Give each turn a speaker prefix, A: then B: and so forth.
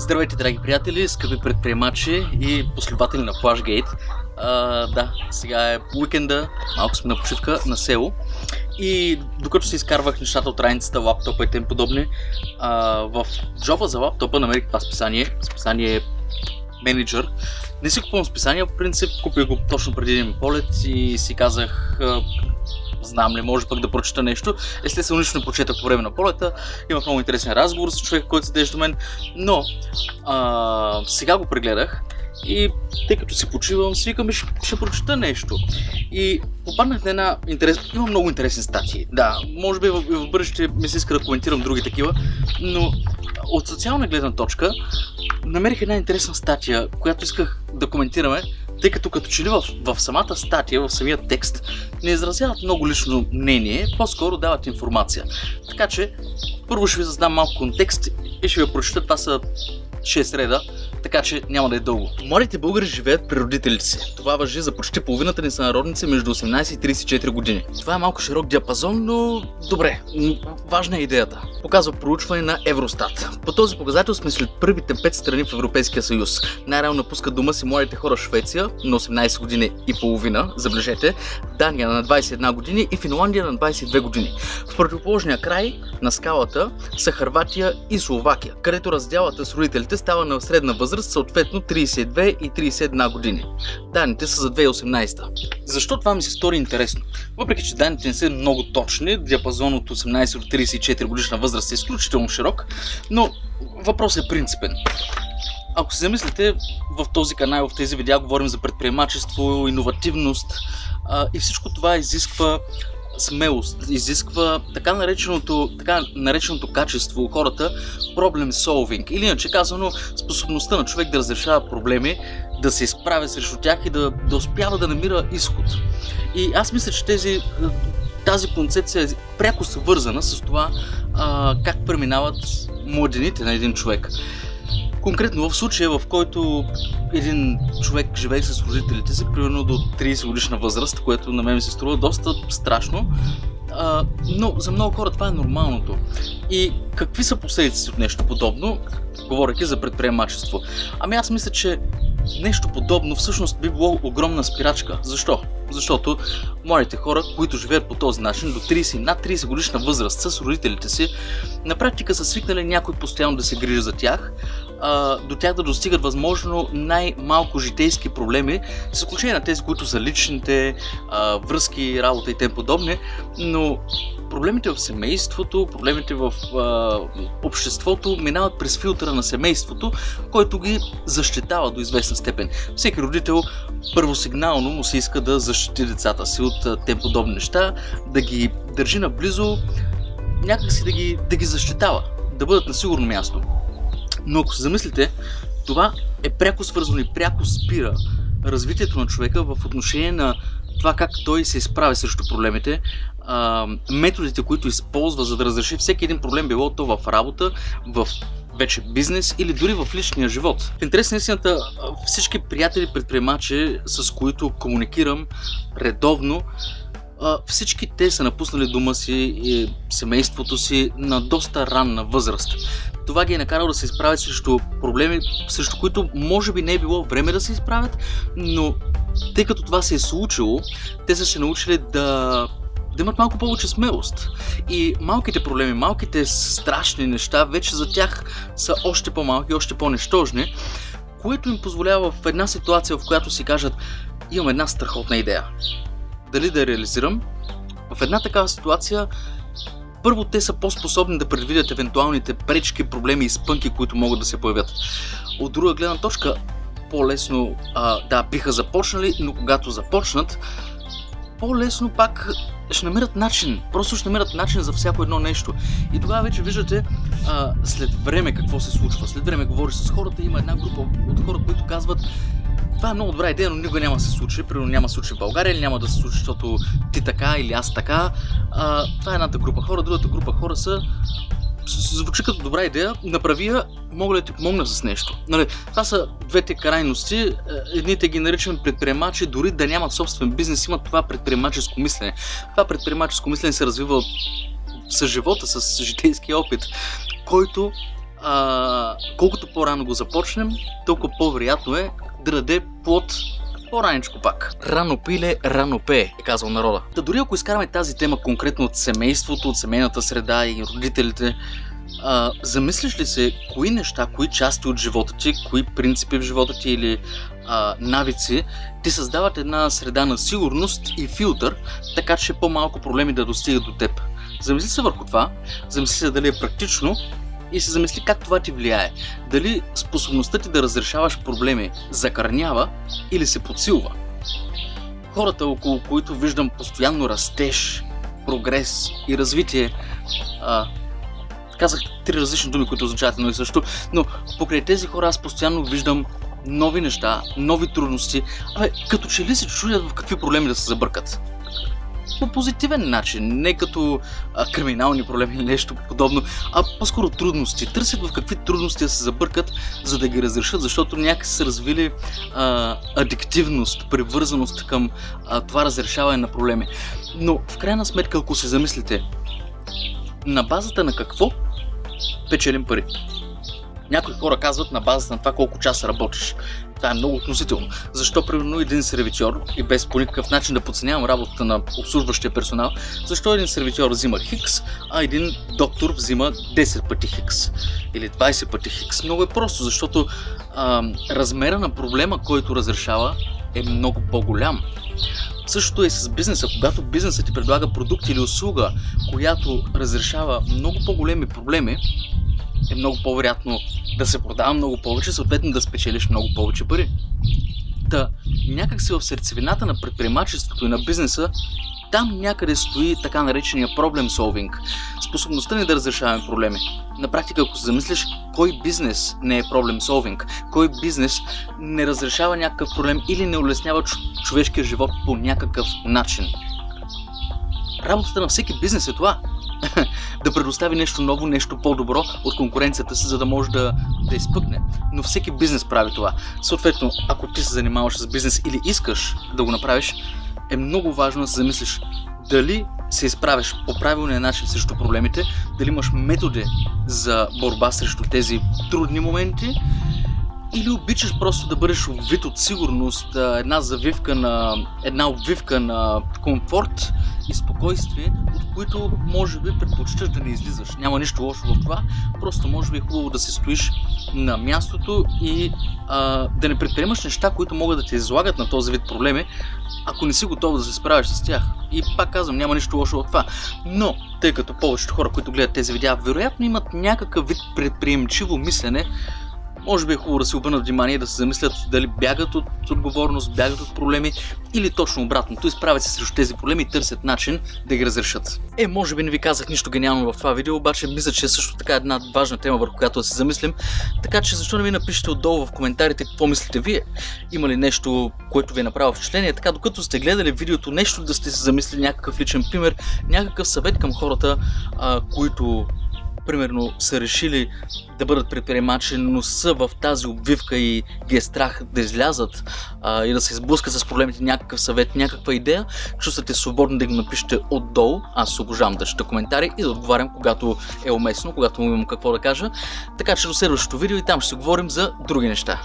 A: Здравейте, драги приятели, скъпи предприемачи и последователи на Flashgate. Да, сега е уикенда, малко сме на почивка на село. И докато си изкарвах нещата от раницата, лаптопа и тем подобни, а, в джоба за лаптопа намерих това списание. Списание менеджер. Не си купувам списания, по принцип купих го точно преди един полет и си казах знам ли, може пък да прочета нещо. Естествено, не прочетах по време на полета. Имах много интересен разговор с човека, който седеше до мен. Но а, сега го прегледах и тъй като си почивам, свикам и ще, ще прочета нещо. И попаднах на една интерес... Има много интересни статии. Да, може би в, в бъдеще ми се иска да коментирам други такива, но от социална гледна точка намерих една интересна статия, която исках да коментираме, тъй като като че ли в, в самата статия, в самия текст, не изразяват много лично мнение, по-скоро дават информация. Така че, първо ще ви задам малко контекст и ще ви прочета, това са 6 реда, така че няма да е дълго. Младите българи живеят при родителите си. Това въжи за почти половината ни сънародници между 18 и 34 години. Това е малко широк диапазон, но добре. Важна е идеята. Показва проучване на Евростат. По този показател сме след първите 5 страни в Европейския съюз. Най-рано напускат дома си младите хора Швеция на 18 години и половина, забележете, Дания на 21 години и Финландия на 22 години. В противоположния край на скалата са Харватия и Словакия, където разделата с родителите става на средна възраст възраст, съответно 32 и 31 години. Данните са за 2018. Защо това ми се стори интересно? Въпреки, че данните не са много точни, диапазон от 18 до 34 годишна възраст е изключително широк, но въпросът е принципен. Ако се замислите, в този канал, в тези видеа говорим за предприемачество, иновативност и всичко това изисква смелост, изисква така нареченото, така нареченото качество у хората проблем solving. Или иначе казано, способността на човек да разрешава проблеми, да се изправя срещу тях и да, да успява да намира изход. И аз мисля, че тези, тази концепция е пряко съвързана с това а, как преминават младените на един човек. Конкретно в случая, в който един човек живее с родителите си, примерно до 30 годишна възраст, което на мен ми се струва доста страшно, а, но за много хора това е нормалното. И какви са последиците от нещо подобно, говоряки за предприемачество? Ами аз мисля, че нещо подобно всъщност би било огромна спирачка. Защо? Защото младите хора, които живеят по този начин до 30 над 30 годишна възраст с родителите си, на практика са свикнали някой постоянно да се грижи за тях, а, до тях да достигат възможно най-малко житейски проблеми, с изключение на тези, които са личните, а, връзки, работа и тем подобни, но проблемите в семейството, проблемите в а, обществото минават през филтъра на семейството, който ги защитава до известна степен. Всеки родител първосигнално му се иска да защити децата си от тем подобни неща, да ги държи наблизо, някакси да ги, да ги защитава, да бъдат на сигурно място. Но ако се замислите, това е пряко свързано и пряко спира развитието на човека в отношение на това как той се изправя срещу проблемите, а, методите, които използва за да разреши всеки един проблем, било то в работа, в вече бизнес или дори в личния живот. В интерес на истината, всички приятели предприемачи, с които комуникирам редовно, всички те са напуснали дома си и семейството си на доста ранна възраст. Това ги е накарало да се изправят срещу проблеми, срещу които може би не е било време да се изправят, но тъй като това се е случило, те са се научили да да имат малко повече смелост. И малките проблеми, малките страшни неща, вече за тях са още по-малки, още по-нещожни, което им позволява в една ситуация, в която си кажат, имам една страхотна идея. Дали да реализирам? В една такава ситуация първо те са по-способни да предвидят евентуалните пречки, проблеми и спънки, които могат да се появят. От друга гледна точка, по-лесно, а, да, биха започнали, но когато започнат, по-лесно пак ще намерят начин. Просто ще намерят начин за всяко едно нещо. И тогава вече виждате а, след време какво се случва. След време говориш с хората, има една група от хора, които казват това е много добра идея, но никога няма да се случи. Примерно няма да се случи в България или няма да се случи, защото ти така или аз така. А, това е едната група хора. Другата група хора са звучи като добра идея, направи я, мога да ти помогна с нещо. Нали, това са двете крайности. Е, едните ги наричаме предприемачи, дори да нямат собствен бизнес, имат това предприемаческо мислене. Това предприемаческо мислене се развива с живота, с житейския опит, който а, колкото по-рано го започнем, толкова по-вероятно е да даде плод по-раничко пак. Рано пиле, рано пее, е казал народа. Та дори ако изкараме тази тема конкретно от семейството, от семейната среда и родителите, а, замислиш ли се кои неща, кои части от живота ти, кои принципи в живота ти или а, навици ти създават една среда на сигурност и филтър, така че по-малко проблеми да достигат до теб. Замисли се върху това, замисли се дали е практично и се замисли как това ти влияе. Дали способността ти да разрешаваш проблеми закърнява или се подсилва. Хората, около които виждам постоянно растеж, прогрес и развитие, а, казах три различни думи, които означават едно и също, но покрай тези хора аз постоянно виждам нови неща, нови трудности, абе, като че ли се чудят в какви проблеми да се забъркат по позитивен начин, не като а, криминални проблеми или нещо подобно, а по-скоро трудности. Търсят в какви трудности да се забъркат, за да ги разрешат, защото някак са развили а, адиктивност, привързаност към а, това разрешаване на проблеми. Но в крайна сметка, ако се замислите, на базата на какво печелим пари? Някои хора казват на базата на това колко часа работиш. Това е много относително. Защо, примерно, един сервитьор, и без по никакъв начин да подценявам работата на обслужващия персонал, защо един сервитьор взима хикс, а един доктор взима 10 пъти хикс или 20 пъти хикс? Много е просто, защото а, размера на проблема, който разрешава, е много по-голям. Същото е с бизнеса. Когато бизнесът ти предлага продукт или услуга, която разрешава много по-големи проблеми, е много по-вероятно да се продава много повече, съответно да спечелиш много повече пари. Та, някак си в сърцевината на предприемачеството и на бизнеса, там някъде стои така наречения проблем солвинг. Способността ни да разрешаваме проблеми. На практика, ако се замислиш, кой бизнес не е проблем солвинг, кой бизнес не разрешава някакъв проблем или не улеснява човешкия живот по някакъв начин. Работата на всеки бизнес е това да предостави нещо ново, нещо по-добро от конкуренцията си, за да може да, да изпъкне. Но всеки бизнес прави това. Съответно, ако ти се занимаваш с бизнес или искаш да го направиш, е много важно да се замислиш дали се изправиш по правилния начин срещу проблемите, дали имаш методи за борба срещу тези трудни моменти или обичаш просто да бъдеш вид от сигурност, една завивка на, една обвивка на комфорт и спокойствие, които може би предпочиташ да не излизаш. Няма нищо лошо в това, просто може би е хубаво да се стоиш на мястото и а, да не предприемаш неща, които могат да те излагат на този вид проблеми, ако не си готов да се справиш с тях. И пак казвам, няма нищо лошо от това. Но, тъй като повечето хора, които гледат тези видеа, вероятно имат някакъв вид предприемчиво мислене, може би е хубаво да се обърнат внимание да се замислят дали бягат от отговорност, бягат от проблеми или точно обратното, изправят се срещу тези проблеми и търсят начин да ги разрешат. Е, може би не ви казах нищо гениално в това видео, обаче мисля, че е също така една важна тема, върху която да се замислим. Така че защо не ми напишете отдолу в коментарите какво мислите вие? Има ли нещо, което ви е направило впечатление? Така, докато сте гледали видеото, нещо да сте се замислили, някакъв личен пример, някакъв съвет към хората, а, които примерно са решили да бъдат предприемачи, но са в тази обвивка и ги е страх да излязат а, и да се сблъскат с проблемите, някакъв съвет, някаква идея, чувствате свободно да го напишете отдолу. Аз обожавам да чета коментари и да отговарям, когато е уместно, когато имам какво да кажа. Така че до следващото видео и там ще си говорим за други неща.